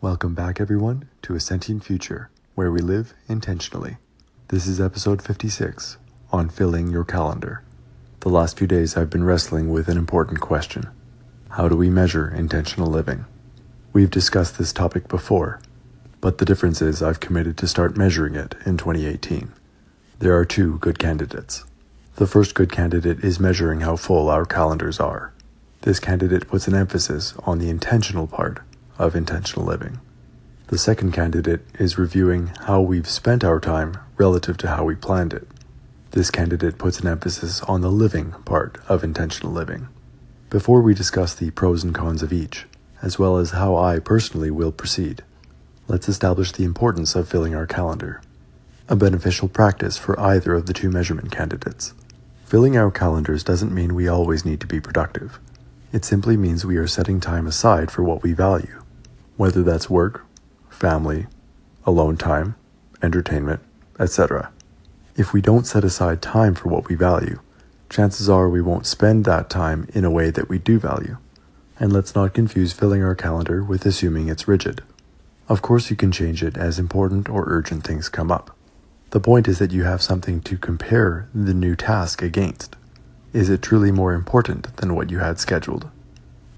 Welcome back, everyone, to A Sentient Future, where we live intentionally. This is episode 56 on filling your calendar. The last few days, I've been wrestling with an important question How do we measure intentional living? We've discussed this topic before, but the difference is I've committed to start measuring it in 2018. There are two good candidates. The first good candidate is measuring how full our calendars are. This candidate puts an emphasis on the intentional part of intentional living. The second candidate is reviewing how we've spent our time relative to how we planned it. This candidate puts an emphasis on the living part of intentional living. Before we discuss the pros and cons of each, as well as how I personally will proceed, let's establish the importance of filling our calendar, a beneficial practice for either of the two measurement candidates. Filling our calendars doesn't mean we always need to be productive. It simply means we are setting time aside for what we value, whether that's work, family, alone time, entertainment, etc. If we don't set aside time for what we value, chances are we won't spend that time in a way that we do value. And let's not confuse filling our calendar with assuming it's rigid. Of course, you can change it as important or urgent things come up. The point is that you have something to compare the new task against. Is it truly more important than what you had scheduled?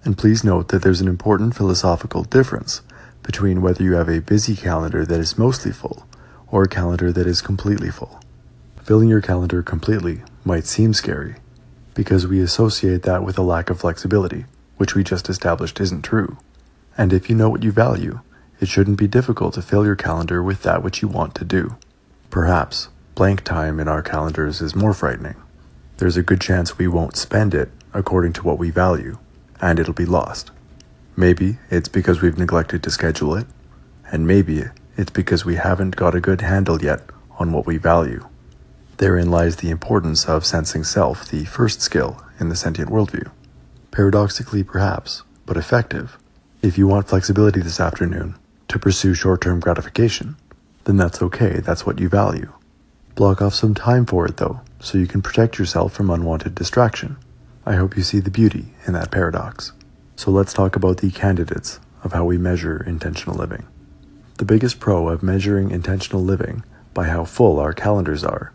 And please note that there's an important philosophical difference between whether you have a busy calendar that is mostly full or a calendar that is completely full. Filling your calendar completely might seem scary because we associate that with a lack of flexibility, which we just established isn't true. And if you know what you value, it shouldn't be difficult to fill your calendar with that which you want to do. Perhaps blank time in our calendars is more frightening. There's a good chance we won't spend it according to what we value, and it'll be lost. Maybe it's because we've neglected to schedule it, and maybe it's because we haven't got a good handle yet on what we value. Therein lies the importance of sensing self, the first skill in the sentient worldview. Paradoxically, perhaps, but effective. If you want flexibility this afternoon to pursue short term gratification, then that's okay, that's what you value. Block off some time for it, though, so you can protect yourself from unwanted distraction. I hope you see the beauty in that paradox. So let's talk about the candidates of how we measure intentional living. The biggest pro of measuring intentional living by how full our calendars are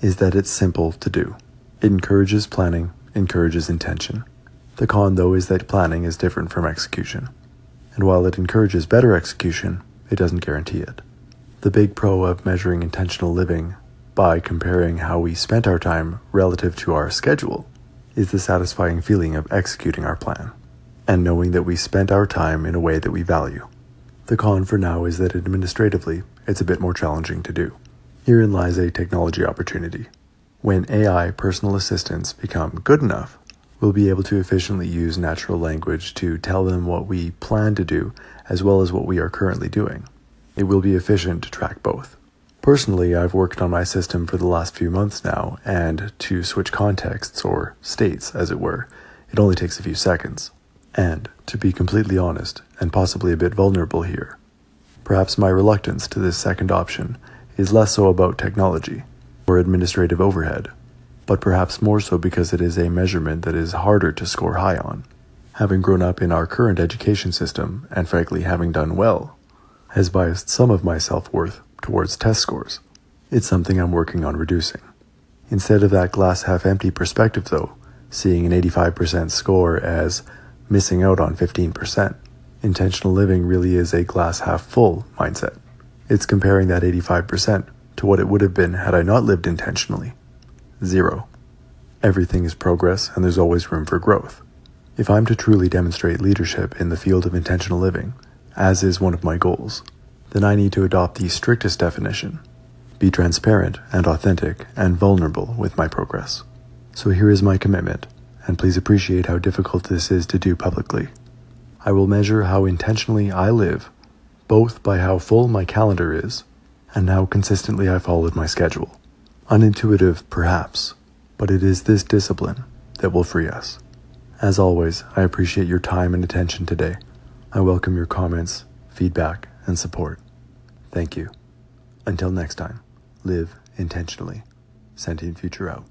is that it's simple to do. It encourages planning, encourages intention. The con, though, is that planning is different from execution. And while it encourages better execution, it doesn't guarantee it. The big pro of measuring intentional living by comparing how we spent our time relative to our schedule is the satisfying feeling of executing our plan and knowing that we spent our time in a way that we value. The con for now is that administratively, it's a bit more challenging to do. Herein lies a technology opportunity. When AI personal assistants become good enough, we'll be able to efficiently use natural language to tell them what we plan to do as well as what we are currently doing. It will be efficient to track both. Personally, I've worked on my system for the last few months now, and to switch contexts, or states as it were, it only takes a few seconds. And, to be completely honest, and possibly a bit vulnerable here, perhaps my reluctance to this second option is less so about technology or administrative overhead, but perhaps more so because it is a measurement that is harder to score high on. Having grown up in our current education system, and frankly having done well, has biased some of my self worth towards test scores. It's something I'm working on reducing. Instead of that glass half empty perspective, though, seeing an 85% score as missing out on 15%. Intentional living really is a glass half full mindset. It's comparing that 85% to what it would have been had I not lived intentionally. Zero. Everything is progress and there's always room for growth. If I'm to truly demonstrate leadership in the field of intentional living, as is one of my goals, then I need to adopt the strictest definition be transparent and authentic and vulnerable with my progress. So here is my commitment and please appreciate how difficult this is to do publicly. I will measure how intentionally I live, both by how full my calendar is and how consistently I followed my schedule. Unintuitive, perhaps, but it is this discipline that will free us. As always, I appreciate your time and attention today. I welcome your comments, feedback, and support. Thank you. Until next time, live intentionally. Sentient Future out.